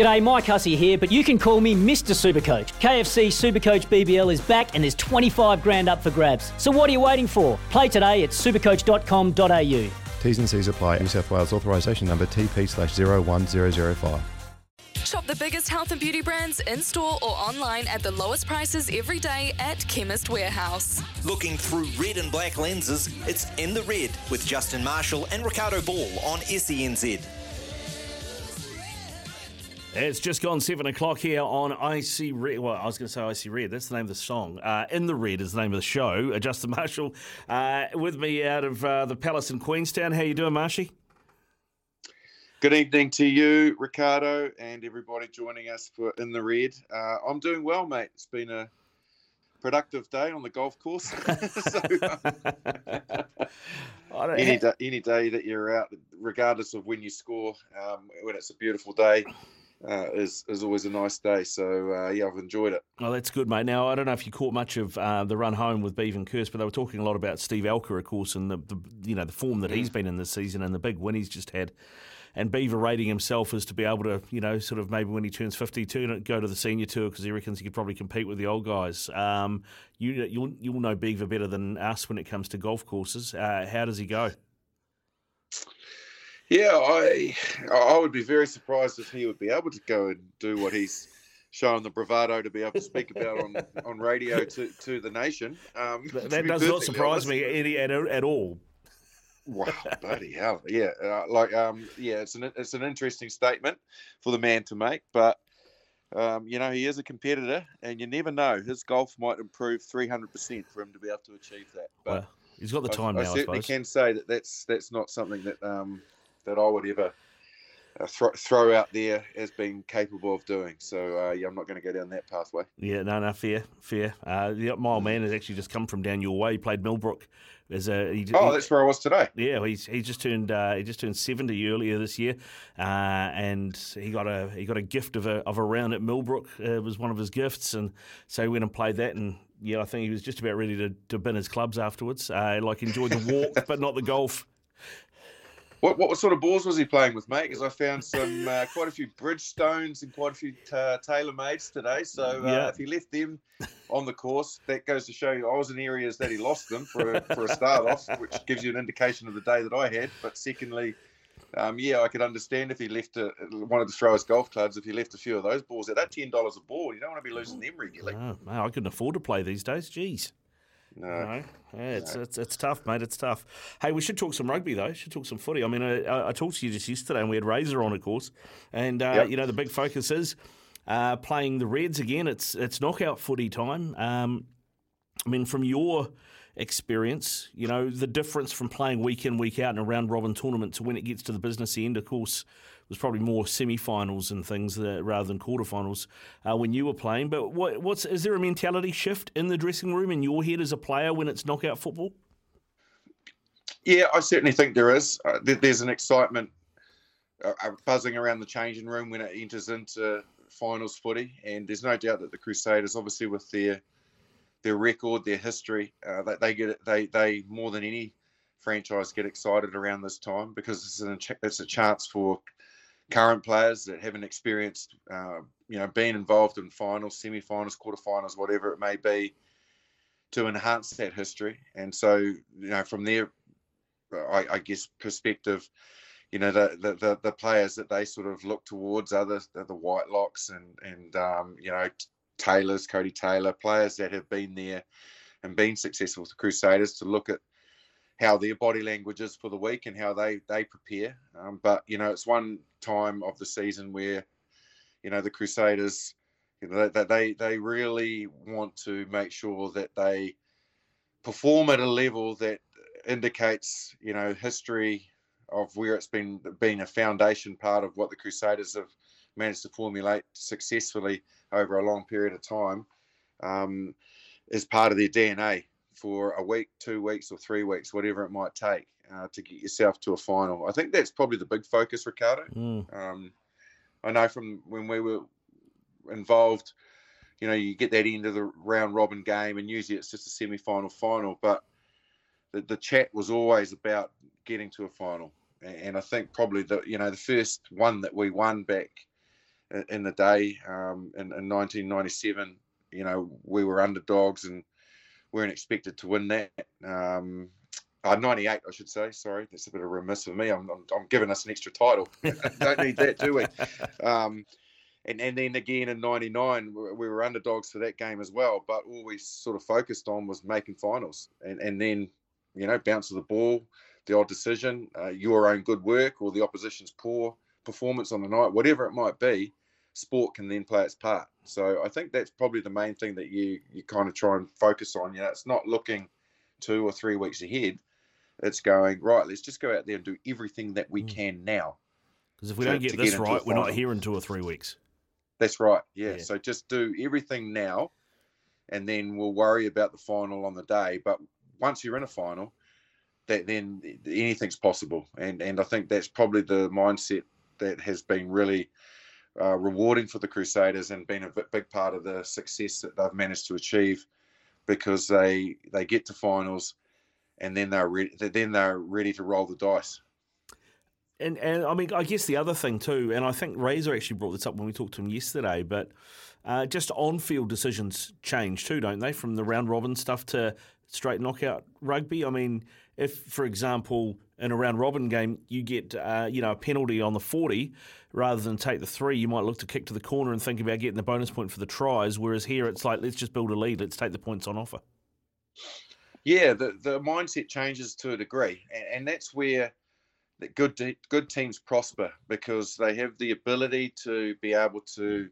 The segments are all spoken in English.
G'day, Mike Hussey here, but you can call me Mr. Supercoach. KFC Supercoach BBL is back and there's 25 grand up for grabs. So what are you waiting for? Play today at supercoach.com.au. T's and C's apply. New South Wales authorisation number TP slash 01005. Shop the biggest health and beauty brands in store or online at the lowest prices every day at Chemist Warehouse. Looking through red and black lenses, it's In the Red with Justin Marshall and Riccardo Ball on SENZ. It's just gone seven o'clock here on I See Red. Well, I was going to say I See Red. That's the name of the song. Uh, in the Red is the name of the show. Uh, Justin Marshall uh, with me out of uh, the Palace in Queenstown. How you doing, Marshy? Good evening to you, Riccardo, and everybody joining us for In the Red. Uh, I'm doing well, mate. It's been a productive day on the golf course. so, any, day, any day that you're out, regardless of when you score, um, when it's a beautiful day, uh, is is always a nice day. So uh, yeah, I've enjoyed it. Well, that's good, mate. Now I don't know if you caught much of uh, the run home with Bevan Kirst, but they were talking a lot about Steve Alker, of course, and the, the you know the form that mm. he's been in this season and the big win he's just had. And Beaver rating himself as to be able to, you know, sort of maybe when he turns 52, go to the senior tour because he reckons he could probably compete with the old guys. Um, you, you'll, you'll know Beaver better than us when it comes to golf courses. Uh, how does he go? Yeah, I I would be very surprised if he would be able to go and do what he's shown the bravado to be able to speak about on, on radio to, to the nation. Um, that does not surprise me any, at, at all. Wow, bloody hell! Yeah, uh, like um, yeah, it's an it's an interesting statement for the man to make, but um, you know he is a competitor, and you never know his golf might improve three hundred percent for him to be able to achieve that. But he's got the time I, now. I certainly I can say that that's that's not something that um, that I would ever uh, throw, throw out there as being capable of doing. So uh, yeah, I'm not going to go down that pathway. Yeah, no, no, fair, fair. Uh, the my old man has actually just come from down your way. He played Millbrook. As a, he, oh, he, that's where I was today. Yeah, he's he just turned uh, he just turned seventy earlier this year, uh, and he got a he got a gift of a of a round at Millbrook. Uh, it was one of his gifts, and so he went and played that, and yeah, I think he was just about ready to, to bin his clubs afterwards. Uh, like enjoyed the walk, but not the golf. What, what sort of balls was he playing with, mate? Because I found some uh, quite a few Bridgestones and quite a few uh, TaylorMades today. So uh, yeah. if he left them on the course, that goes to show you I was in areas that he lost them for a, for a start off, which gives you an indication of the day that I had. But secondly, um, yeah, I could understand if he left a, wanted to throw his golf clubs. If he left a few of those balls at that ten dollars a ball, you don't want to be losing them regularly. Oh, I couldn't afford to play these days. Jeez. No, no. Yeah, it's, no. it's it's tough, mate. It's tough. Hey, we should talk some rugby though. Should talk some footy. I mean, I, I talked to you just yesterday, and we had Razor on, of course. And uh, yep. you know, the big focus is uh, playing the Reds again. It's it's knockout footy time. Um, I mean, from your experience, you know, the difference from playing week in week out in a round robin tournament to when it gets to the business end, of course was probably more semi-finals and things uh, rather than quarterfinals uh, when you were playing. But what, what's is there a mentality shift in the dressing room in your head as a player when it's knockout football? Yeah, I certainly think there is. Uh, there's an excitement uh, uh, buzzing around the changing room when it enters into finals footy, and there's no doubt that the Crusaders, obviously with their their record, their history, uh, they, they get. They they more than any franchise get excited around this time because it's an it's a chance for current players that haven't experienced, uh, you know, being involved in finals, semi-finals, quarterfinals, whatever it may be, to enhance that history. And so, you know, from their, I, I guess, perspective, you know, the, the, the players that they sort of look towards are the the, the Whitelocks and and um, you know Taylors, Codie Taylor, players that have been there and been successful with the Crusaders to look at how their body language is for the week and how they they prepare. Um, but you know, it's one time of the season where you know the Crusaders, you know, that they, they really want to make sure that they perform at a level that indicates you know history of where it's been been a foundation part of what the Crusaders have managed to formulate successfully over a long period of time um, is part of their DNA for a week, two weeks, or three weeks, whatever it might take uh, to get yourself to a final. I think that's probably the big focus, Riccardo. Mm. Um, I know from when we were involved, you know, you get that end of the round robin game, and usually it's just a semi final final, but the, the chat was always about getting to a final. And I think probably the you know the first one that we won back in the day um, in, in 1997. You know, we were underdogs and weren't expected to win that. Um, uh, 98, I should say. Sorry, that's a bit of remiss of me. I'm, I'm, I'm giving us an extra title. Don't need that, do we? Um, and, and then again in 99, we were underdogs for that game as well. But all we sort of focused on was making finals. And, and then, you know, bounce of the ball, the odd decision, uh, your own good work, or the opposition's poor performance on the night, whatever it might be, sport can then play its part. So I think that's probably the main thing that you you kind of try and focus on. You know, it's not looking two or three weeks ahead. It's going right. Let's just go out there and do everything that we mm. can now. Because if we to, don't get this get right, we're not here in two or three weeks. That's right. Yeah. yeah. So just do everything now, and then we'll worry about the final on the day. But once you're in a final, that then anything's possible. And and I think that's probably the mindset that has been really uh, rewarding for the Crusaders and been a big part of the success that they've managed to achieve because they they get to finals and then they're ready then they're ready to roll the dice. And and I mean I guess the other thing too, and I think Razor actually brought this up when we talked to him yesterday, but uh, just on field decisions change too, don't they? From the round robin stuff to straight knockout rugby. I mean, if for example in a round robin game you get uh, you know a penalty on the forty rather than take the three, you might look to kick to the corner and think about getting the bonus point for the tries. Whereas here it's like let's just build a lead, let's take the points on offer. Yeah, the the mindset changes to a degree, and, and that's where good good teams prosper because they have the ability to be able to,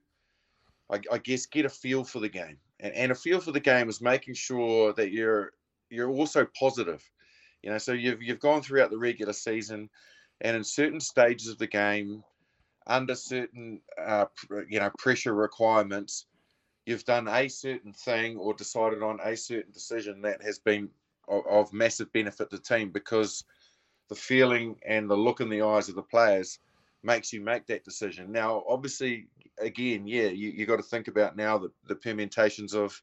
I, I guess, get a feel for the game, and, and a feel for the game is making sure that you're you're also positive. You know, so you've you've gone throughout the regular season, and in certain stages of the game, under certain uh, you know pressure requirements, you've done a certain thing or decided on a certain decision that has been of, of massive benefit to the team because the feeling and the look in the eyes of the players makes you make that decision. Now, obviously, again, yeah, you, you got to think about now the, the permutations of,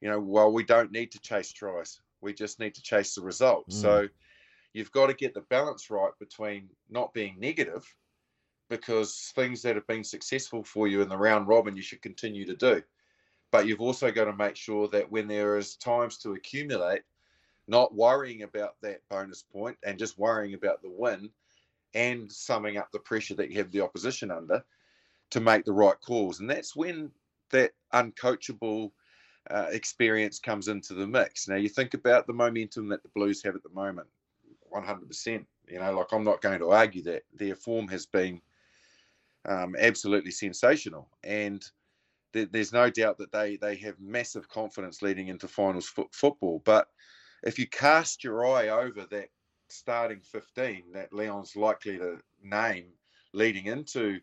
you know, well, we don't need to chase tries. We just need to chase the result. Mm. So you've got to get the balance right between not being negative because things that have been successful for you in the round robin, you should continue to do. But you've also got to make sure that when there is times to accumulate, not worrying about that bonus point and just worrying about the win and summing up the pressure that you have the opposition under to make the right calls. And that's when that uncoachable uh, experience comes into the mix. Now, you think about the momentum that the Blues have at the moment 100%. You know, like I'm not going to argue that their form has been um, absolutely sensational. And th- there's no doubt that they, they have massive confidence leading into finals fo- football. But if you cast your eye over that starting 15 that Leon's likely to name leading into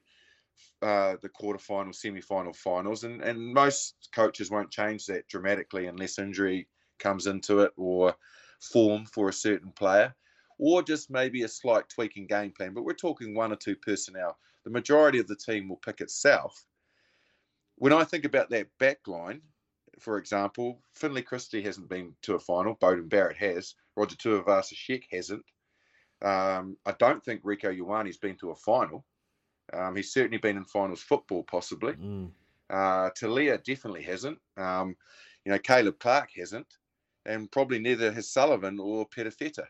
uh, the quarterfinal, semi-final, finals, and and most coaches won't change that dramatically unless injury comes into it or form for a certain player, or just maybe a slight tweaking game plan. But we're talking one or two personnel. The majority of the team will pick itself. When I think about that back line, for example, Finlay Christie hasn't been to a final. Beauden Barrett has. Roger Tuivasa-Sheck hasn't. Um, I don't think Rieko Ioane's been to a final. Um, he's certainly been in finals football, possibly. Mm. Uh, Telea definitely hasn't. Um, you know, Caleb Clarke hasn't, and probably neither has Sullivan or Perofeta.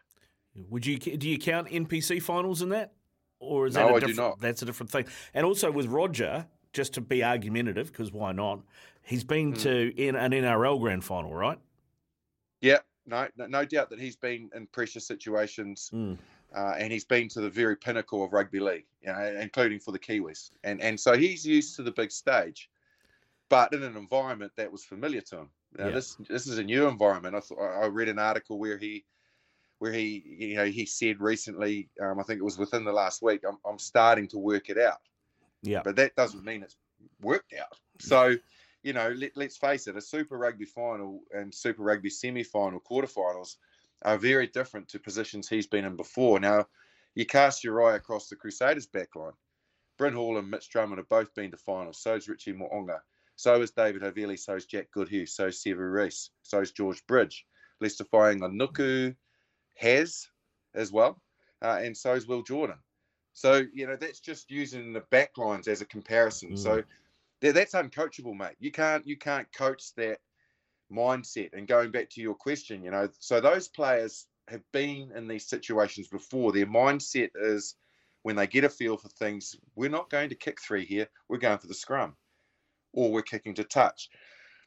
Would you do you count NPC finals in that, or is no, that a different, That's a different thing. And also with Roger, just to be argumentative, because why not? He's been mm. to in an NRL grand final, right? Yeah, no, no, doubt that he's been in pressure situations, mm. Uh, and he's been to the very pinnacle of rugby league, you know, including for the Kiwis, and and so he's used to the big stage, but in an environment that was familiar to him. Now, yeah. this this is a new environment. I th- I read an article where he where he you know he said recently, um, I think it was within the last week, I'm I'm starting to work it out. Yeah, but that doesn't mean it's worked out. So you know, let, us face it, a Super Rugby final and Super Rugby semi final, quarterfinals are very different to positions he's been in before. Now, you cast your eye across the Crusaders backline. Bryn Hall and Mitch Drummond have both been to finals. So is Richie Mo'unga. So is David Havili. So is Jack Goodhue. So is Sevu Reece. So is George Bridge. Leicester Fainga'anuku has as well. Uh, and so is Will Jordan. So you know that's just using the back lines as a comparison. Mm. So that's uncoachable, mate. You can't you can't coach that mindset. And going back to your question, you know, so those players have been in these situations before. Their mindset is when they get a feel for things, we're not going to kick three here. We're going for the scrum, or we're kicking to touch,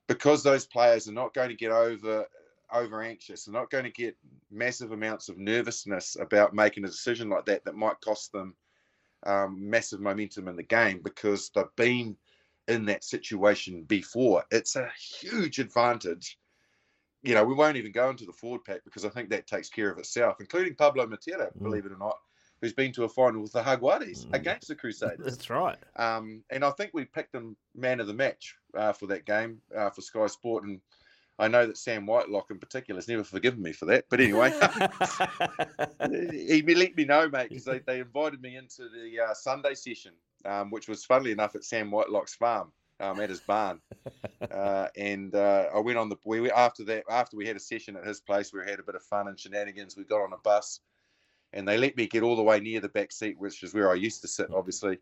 because those players are not going to get over over anxious. They're not going to get massive amounts of nervousness about making a decision like that that might cost them um, massive momentum in the game because they've been in that situation before. It's a huge advantage. You know, we won't even go into the forward pack because I think that takes care of itself, including Pablo Matera, Mm. believe it or not, who's been to a final with the Jaguares Mm. against the Crusaders. That's right. Um, and I think we picked him man of the match uh, for that game uh, for Sky Sport. And I know that Sam Whitelock in particular has never forgiven me for that. But anyway, he let me know, mate, because they, they invited me into the uh, Sunday session, um, which was funnily enough at Sam Whitelock's farm. Um, at his barn, uh, and uh, I went on the. We after that, after we had a session at his place, we had a bit of fun and shenanigans. We got on a bus, and they let me get all the way near the back seat, which is where I used to sit, obviously.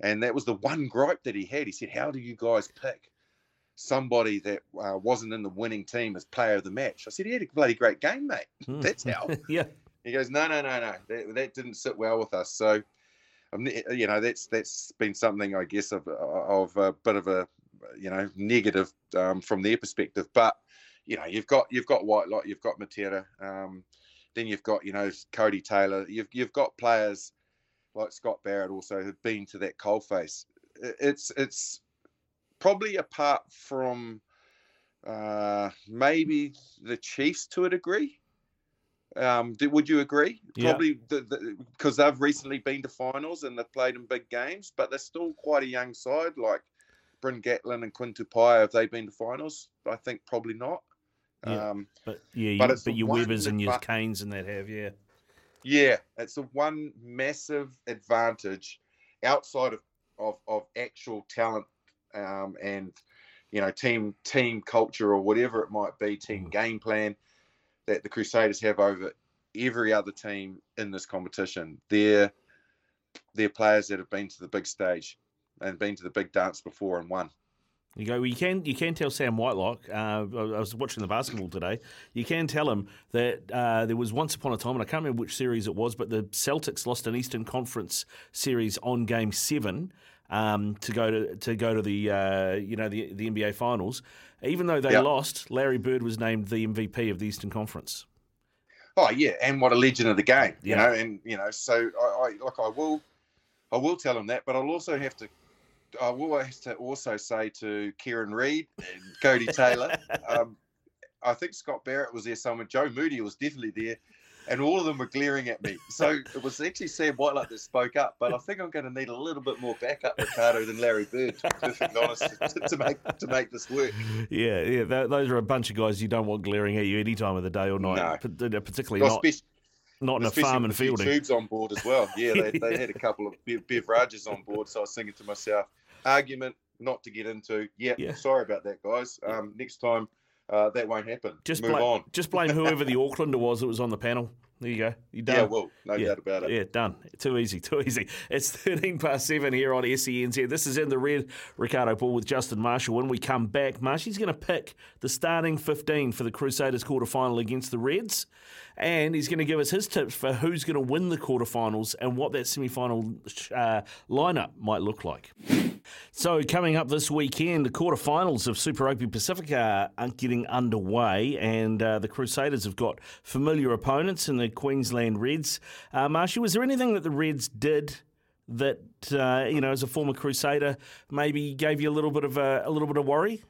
And that was the one gripe that he had. He said, "How do you guys pick somebody that uh, wasn't in the winning team as player of the match?" I said, "He had a bloody great game, mate. Mm. That's how." yeah. He goes, "No, no, no, no. That, that didn't sit well with us." So, you know, that's that's been something, I guess, of of a bit of a you know negative um, from their perspective. But you know, you've got you've got Whitelock, you've got Matera, um, then you've got you know Codie Taylor. You've you've got players like Scott Barrett also who've been to that coalface. It- It's it's probably apart from uh, maybe the Chiefs to a degree. Um, do- would you agree? Yeah. Probably because they've recently been to finals and they've played in big games, but they're still quite a young side. Like Bryn Gatland and Quinn have they been to finals? I think probably not. Yeah. Um, But yeah, But it's but your one Webbers and your Canes and that have, yeah. Yeah, it's the one massive advantage outside of, of, of actual talent um, and you know team team culture or whatever it might be, team Mm. game plan that the Crusaders have over every other team in this competition. They're they're players that have been to the big stage and been to the big dance before and won. You go. Well, you can you can tell Sam Whitelock. Uh, I was watching the basketball today. You can tell him that uh, there was once upon a time, and I can't remember which series it was, but the Celtics lost an Eastern Conference series on Game Seven um, to go to to go to the uh, you know the the NBA Finals. Even though they Yep. lost, Larry Bird was named the MVP of the Eastern Conference. Oh yeah, and what a legend of the game, you Yeah. know. And you know, so I, I like I will, I will tell him that, but I'll also have to, I will have to also say to Kieran Read and Codie Taylor, um, I think Scott Barrett was there somewhere. Joe Moody was definitely there, and all of them were glaring at me. So it was actually Sam Whitelock that spoke up, but I think I'm going to need a little bit more backup, Riccardo, than Larry Bird, to be perfectly honest, to, to make to make this work. Yeah, yeah. Th- those are a bunch of guys you don't want glaring at you any time of the day or night, No. Particularly Well, not especially- not in a farm and fielding. Tubes on board as well. Yeah, they, they had a couple of bev- beverages on board, so I was thinking to myself, argument not to get into. Yeah, Yeah. sorry about that, guys. Um, next time uh, that won't happen. Just move blame, on. just blame whoever the Aucklander was that was on the panel. There you go. You done. Yeah, well, no Yeah. doubt about it. Yeah, done. Too easy, too easy. It's 13 past 7 here on SENZ. This is in the red, Riccardo Ball with Justin Marshall. When we come back, Marshy's going to pick the starting 15 for the Crusaders quarterfinal against the Reds. And he's going to give us his tips for who's going to win the quarterfinals and what that semi final uh, lineup might look like. So, coming up this weekend, the quarterfinals of Super Rugby Pacifica are getting underway, and uh, the Crusaders have got familiar opponents in the Queensland Reds. Uh, Marsha, was there anything that the Reds did that uh, you know, as a former Crusader, maybe gave you a little bit of a, a little bit of worry?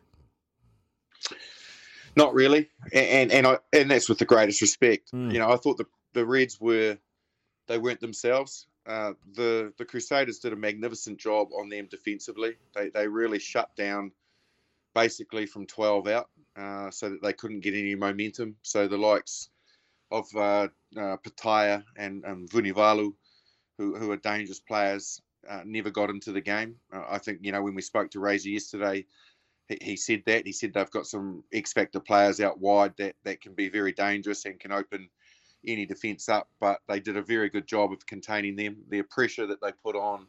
Not really, and and and, I, and that's with the greatest respect. Mm. You know, I thought the the Reds were they weren't themselves. Uh, the the Crusaders did a magnificent job on them defensively. They they really shut down basically from twelve out, uh, so that they couldn't get any momentum. So the likes of uh, uh, Petaia and, and Vunivalu, who who are dangerous players, uh, never got into the game. I think you know when we spoke to Razor yesterday, he, he said that he said they've got some X factor players out wide that that can be very dangerous and can open any defence up, but they did a very good job of containing them. Their pressure that they put on,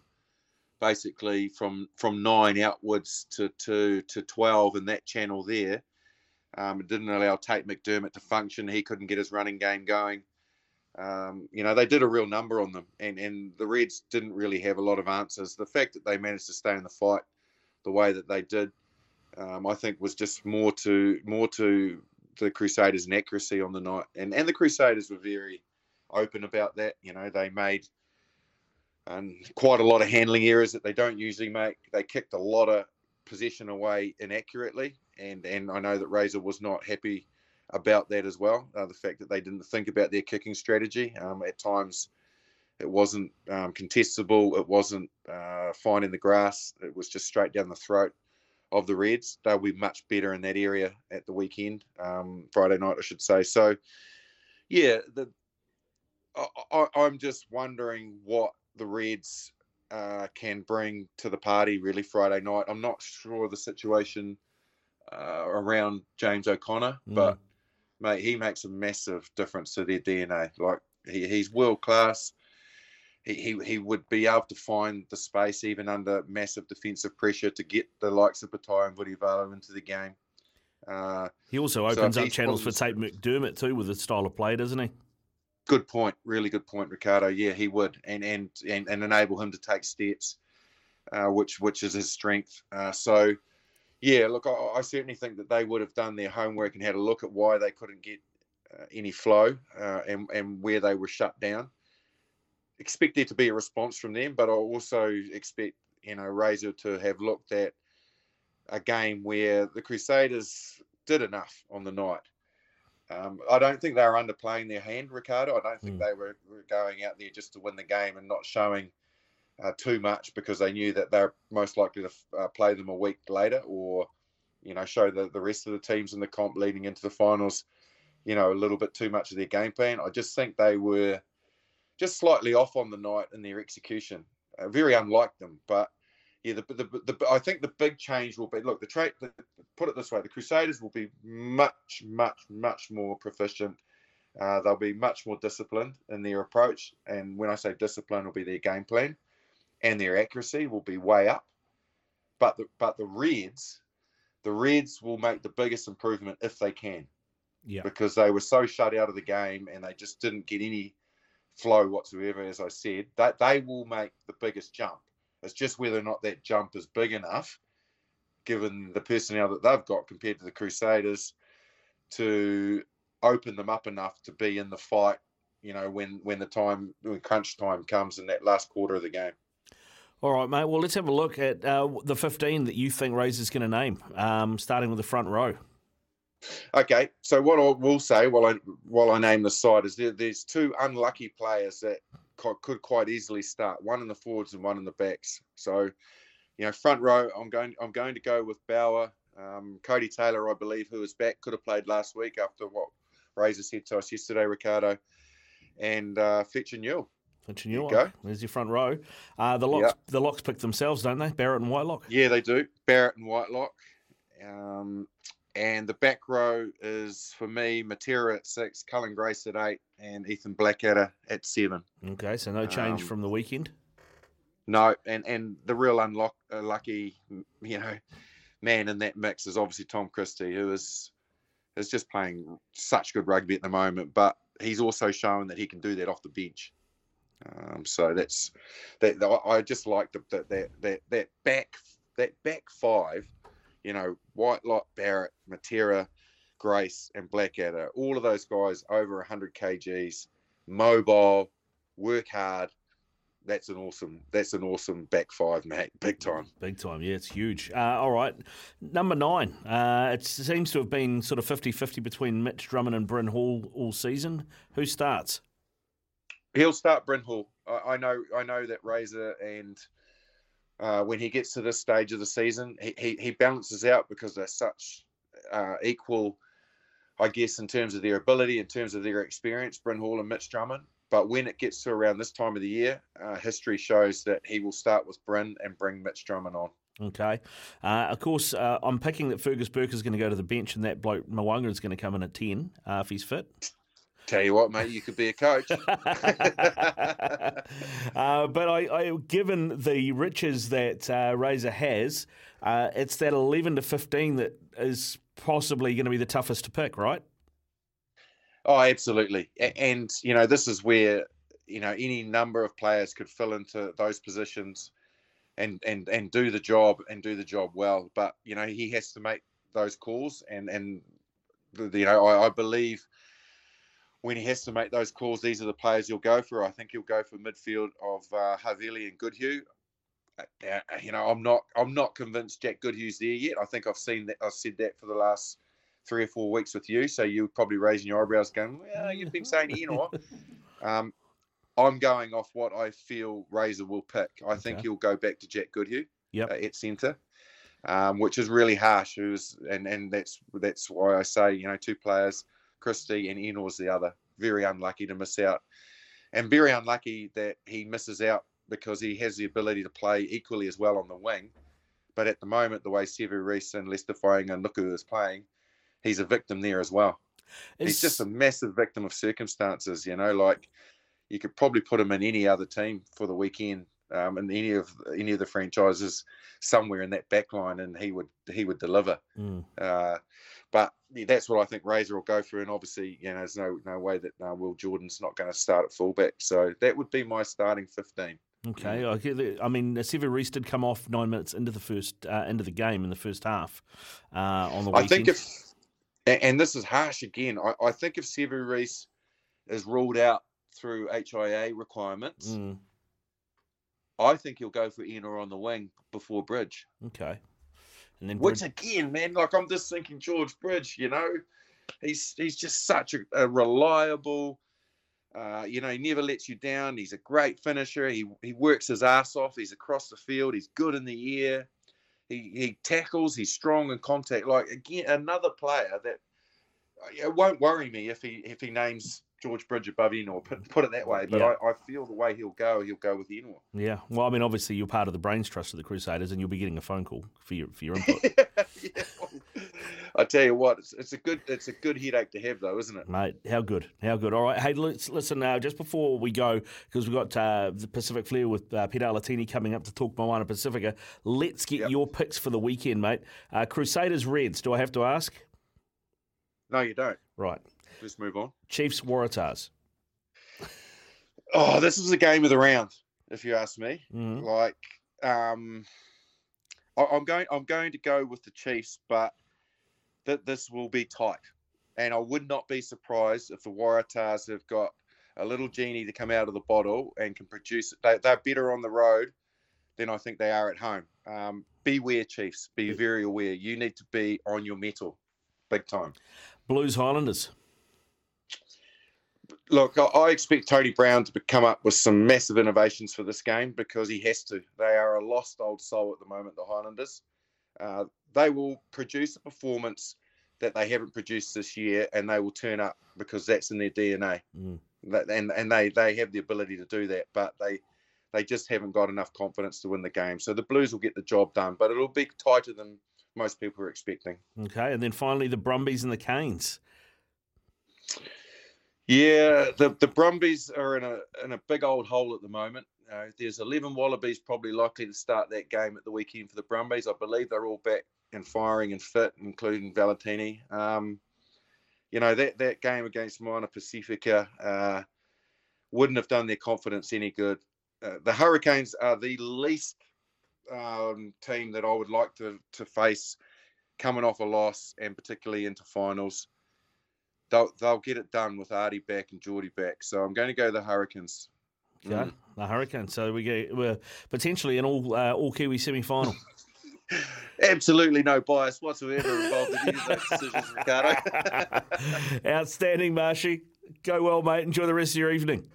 basically from from nine outwards to to to twelve in that channel there, um, it didn't allow Tate McDermott to function. He couldn't get his running game going. Um, you know, they did a real number on them, and and the Reds didn't really have a lot of answers. The fact that they managed to stay in the fight the way that they did, um, I think, was just more to more to the Crusaders' inaccuracy on the night, and and the Crusaders were very open about that. You know, they made um, quite a lot of handling errors that they don't usually make. They kicked a lot of possession away inaccurately, and and I know that Razor was not happy about that as well. Uh, the fact that they didn't think about their kicking strategy um, at times. It wasn't um, contestable. It wasn't uh, finding the grass. It was just straight down the throat of the Reds. They'll be much better in that area at the weekend, um, Friday night, I should say. So, yeah, the I, am just wondering what the Reds uh, can bring to the party really Friday night. I'm not sure the situation uh, around James O'Connor, mm. but mate, he makes a massive difference to their DNA. Like he, he's world class he, he, would be able to find the space even under massive defensive pressure to get the likes of Petaia and Vunivalu into the game. Uh, he also opens so up channels for Tate McDermott too with his style of play, doesn't he? Good point, really good point, Riccardo. Yeah, he would, and and and, and enable him to take steps, uh, which which is his strength. Uh, so, yeah, look, I, I, certainly think that they would have done their homework and had a look at why they couldn't get uh, any flow uh, and and where they were shut down expect there to be a response from them, but I also expect you know Razor to have looked at a game where the Crusaders did enough on the night. Um, I don't think they were underplaying their hand, Riccardo. I don't think mm. they were, were, going out there just to win the game and not showing uh, too much because they knew that they're most likely to uh, play them a week later or, you know, show the, the rest of the teams in the comp leading into the finals, you know, a little bit too much of their game plan. I just think they were just slightly off on the night in their execution. Uh, very unlike them, but yeah, the, the, the, I think the big change will be look the trade. Put it this way: the Crusaders will be much, much, much more proficient. Uh, they'll be much more disciplined in their approach, and when I say discipline, will be their game plan, and their accuracy will be way up. But the but the Reds, the Reds will make the biggest improvement if they can. Yeah. Because they were so shut out of the game, and they just didn't get any flow whatsoever, as I said, that they will make the biggest jump. It's just whether or not that jump is big enough, given the personnel that they've got compared to the Crusaders, to open them up enough to be in the fight. You know, when when the time when crunch time comes in that last quarter of the game. All right, mate. Well, let's have a look at uh, the 15 that you think Razor's going to name, um, starting with the front row. Okay, so what I will say while I while I name the side is there, there's two unlucky players that could quite easily start. One in the forwards and one in the backs. So, you know, front row, I'm going I'm going to go with Bower. Um, Codie Taylor, I believe, who was back, could have played last week after what Razor said to us yesterday, Riccardo, and uh, Fletcher Newell. Fletcher Newell. Go. There's your front row. Uh, the locks, yep. the locks pick themselves, don't they? Barrett and Whitelock. Yeah, they do. Barrett and Whitelock. Um, and the back row is for me Matera at six, Cullen Grace at eight, and Ethan Blackadder at seven. Okay, so no change um, from the weekend. No, and and the real unlock, uh, lucky, you know, man in that mix is obviously Tom Christie, who is is just playing such good rugby at the moment. But he's also shown that he can do that off the bench. Um, so that's that. I just like the, that that that back that back five you know, Whitelock, Barrett, Matera, Grace, and Blackadder, all of those guys over 100 kgs, mobile, work hard. That's an awesome. That's an awesome back five, mate. Big time. Big time. Yeah, it's huge. Uh, all right, number nine. Uh, it seems to have been sort of 50-50 between Mitch Drummond and Bryn Hall all season. Who starts? He'll start Bryn Hall. I, I know. I know that Razor and uh, when he gets to this stage of the season. He, he, he balances out because they're such uh, equal, I guess, in terms of their ability, in terms of their experience, Bryn Hall and Mitch Drummond. But when it gets to around this time of the year, uh, history shows that he will start with Bryn and bring Mitch Drummond on. Okay. Uh, of course, uh, I'm picking that Fergus Burke is going to go to the bench and that bloke Mo'unga is going to come in at 10 uh, if he's fit. Tell you what, mate, you could be a coach. uh, but I, I, given the riches that uh, Razor has, uh, it's that 11 to 15 that is possibly going to be the toughest to pick, right? Oh, absolutely. And, you know, this is where, you know, any number of players could fill into those positions and, and, and do the job and do the job well. But, you know, he has to make those calls. And, and you know, I, I believe when he has to make those calls, these are the players he'll go for. I think he'll go for midfield of uh, Havili and Goodhue. Uh, uh, you know, I'm not I'm not convinced Jack Goodhue's there yet. I think I've seen that I've said that for the last three or four weeks with you. So you're probably raising your eyebrows, going, "Well, you've been saying Ennor." Um, I'm going off what I feel Razor will pick. I okay. think he'll go back to Jack Goodhue yep. uh, at centre, um, which is really harsh. Was, and and that's that's why I say you know two players, Christie and Ennor's the other. Very unlucky to miss out, and very unlucky that he misses out because he has the ability to play equally as well on the wing. But at the moment, the way Sevu Reece and Leicester Fainga'anuku is playing, he's a victim there as well. It's... He's just a massive victim of circumstances, you know, like you could probably put him in any other team for the weekend um, in any of any of the franchises somewhere in that back line and he would he would deliver. Mm. Uh, but that's what I think Razor will go through, and obviously, you know, there's no no way that uh, Will Jordan's not going to start at fullback. So that would be my starting fifteen. Okay, I mean, Sevu Reece did come off nine minutes into the first uh, into the game in the first half uh, on the weekend. I think if, and this is harsh again. I, I think if Reece is ruled out through HIA requirements, mm. I think he'll go for Ennor on the wing before Bridge. Okay, and then which again, man, like I'm just thinking George Bridge. You know, he's he's just such a, a reliable uh, you know, he never lets you down. He's a great finisher. He he works his ass off. He's across the field. He's good in the air. He he tackles. He's strong in contact. Like again, another player that uh, it won't worry me if he if he names George Bridge above Ennor, put, put it that way. But yeah. I, I, feel the way he'll go, he'll go with Ennor. Yeah. Well, I mean, obviously, you're part of the brains trust of the Crusaders, and you'll be getting a phone call for your for your input. yeah. I tell you what, it's, it's, a good it's a good headache to have, though, isn't it, mate? How good, how good. All right, hey, let's listen now. Uh, just before we go, because we've got uh, the Pacific Flair with uh, Peter Alatini coming up to talk Moana Pacifica. Let's get yep. your picks for the weekend, mate. Uh, Crusaders Reds. Do I have to ask? No, you don't. Right. Let's move on. Chiefs Waratahs. Oh, this is a game of the round, if you ask me. Mm. Like, um, I, I'm going. I'm going to go with the Chiefs, but that this will be tight. And I would not be surprised if the Waratahs have got a little genie to come out of the bottle and can produce it. They, they're better on the road than I think they are at home. Um, beware, Chiefs. Be very aware. You need to be on your mettle, big time. Blues Highlanders look, I expect Tony Brown to come up with some massive innovations for this game because he has to. They are a lost old soul at the moment, the Highlanders. Uh, they will produce a performance that they haven't produced this year, and they will turn up because that's in their DNA. Mm. And and they they have the ability to do that, but they they just haven't got enough confidence to win the game. So the Blues will get the job done, but it'll be tighter than most people are expecting. Okay, and then finally the Brumbies and the Canes. Yeah, the the Brumbies are in a in a big old hole at the moment. Uh, there's 11 Wallabies probably likely to start that game at the weekend for the Brumbies. I believe they're all back and firing and fit, including Valetini. Um, you know that that game against Moana Pacifica uh, wouldn't have done their confidence any good. Uh, the Hurricanes are the least um, team that I would like to to face coming off a loss and particularly into finals they'll they'll get it done with Ardie back and Jordie back. So I'm going to go the Hurricanes. Okay, mm. the Hurricanes. So we get we're potentially an all uh, all Kiwi semi final. Absolutely no bias whatsoever involved in any of those decisions, Riccardo. Outstanding, Marshy. Go well, mate. Enjoy the rest of your evening.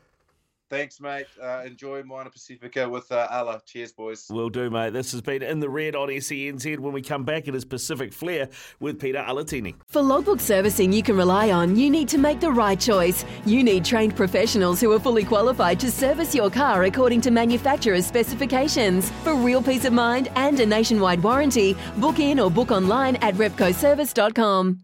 Thanks, mate. Uh, enjoy Moana Pacifica with uh, Allah. Cheers, boys. Will do, mate. This has been In the Red on SENZ. When we come back, it is Pacific Flair with Peter Alatini. For logbook servicing you can rely on, you need to make the right choice. You need trained professionals who are fully qualified to service your car according to manufacturer's specifications. For real peace of mind and a nationwide warranty, book in or book online at repcoservice.com.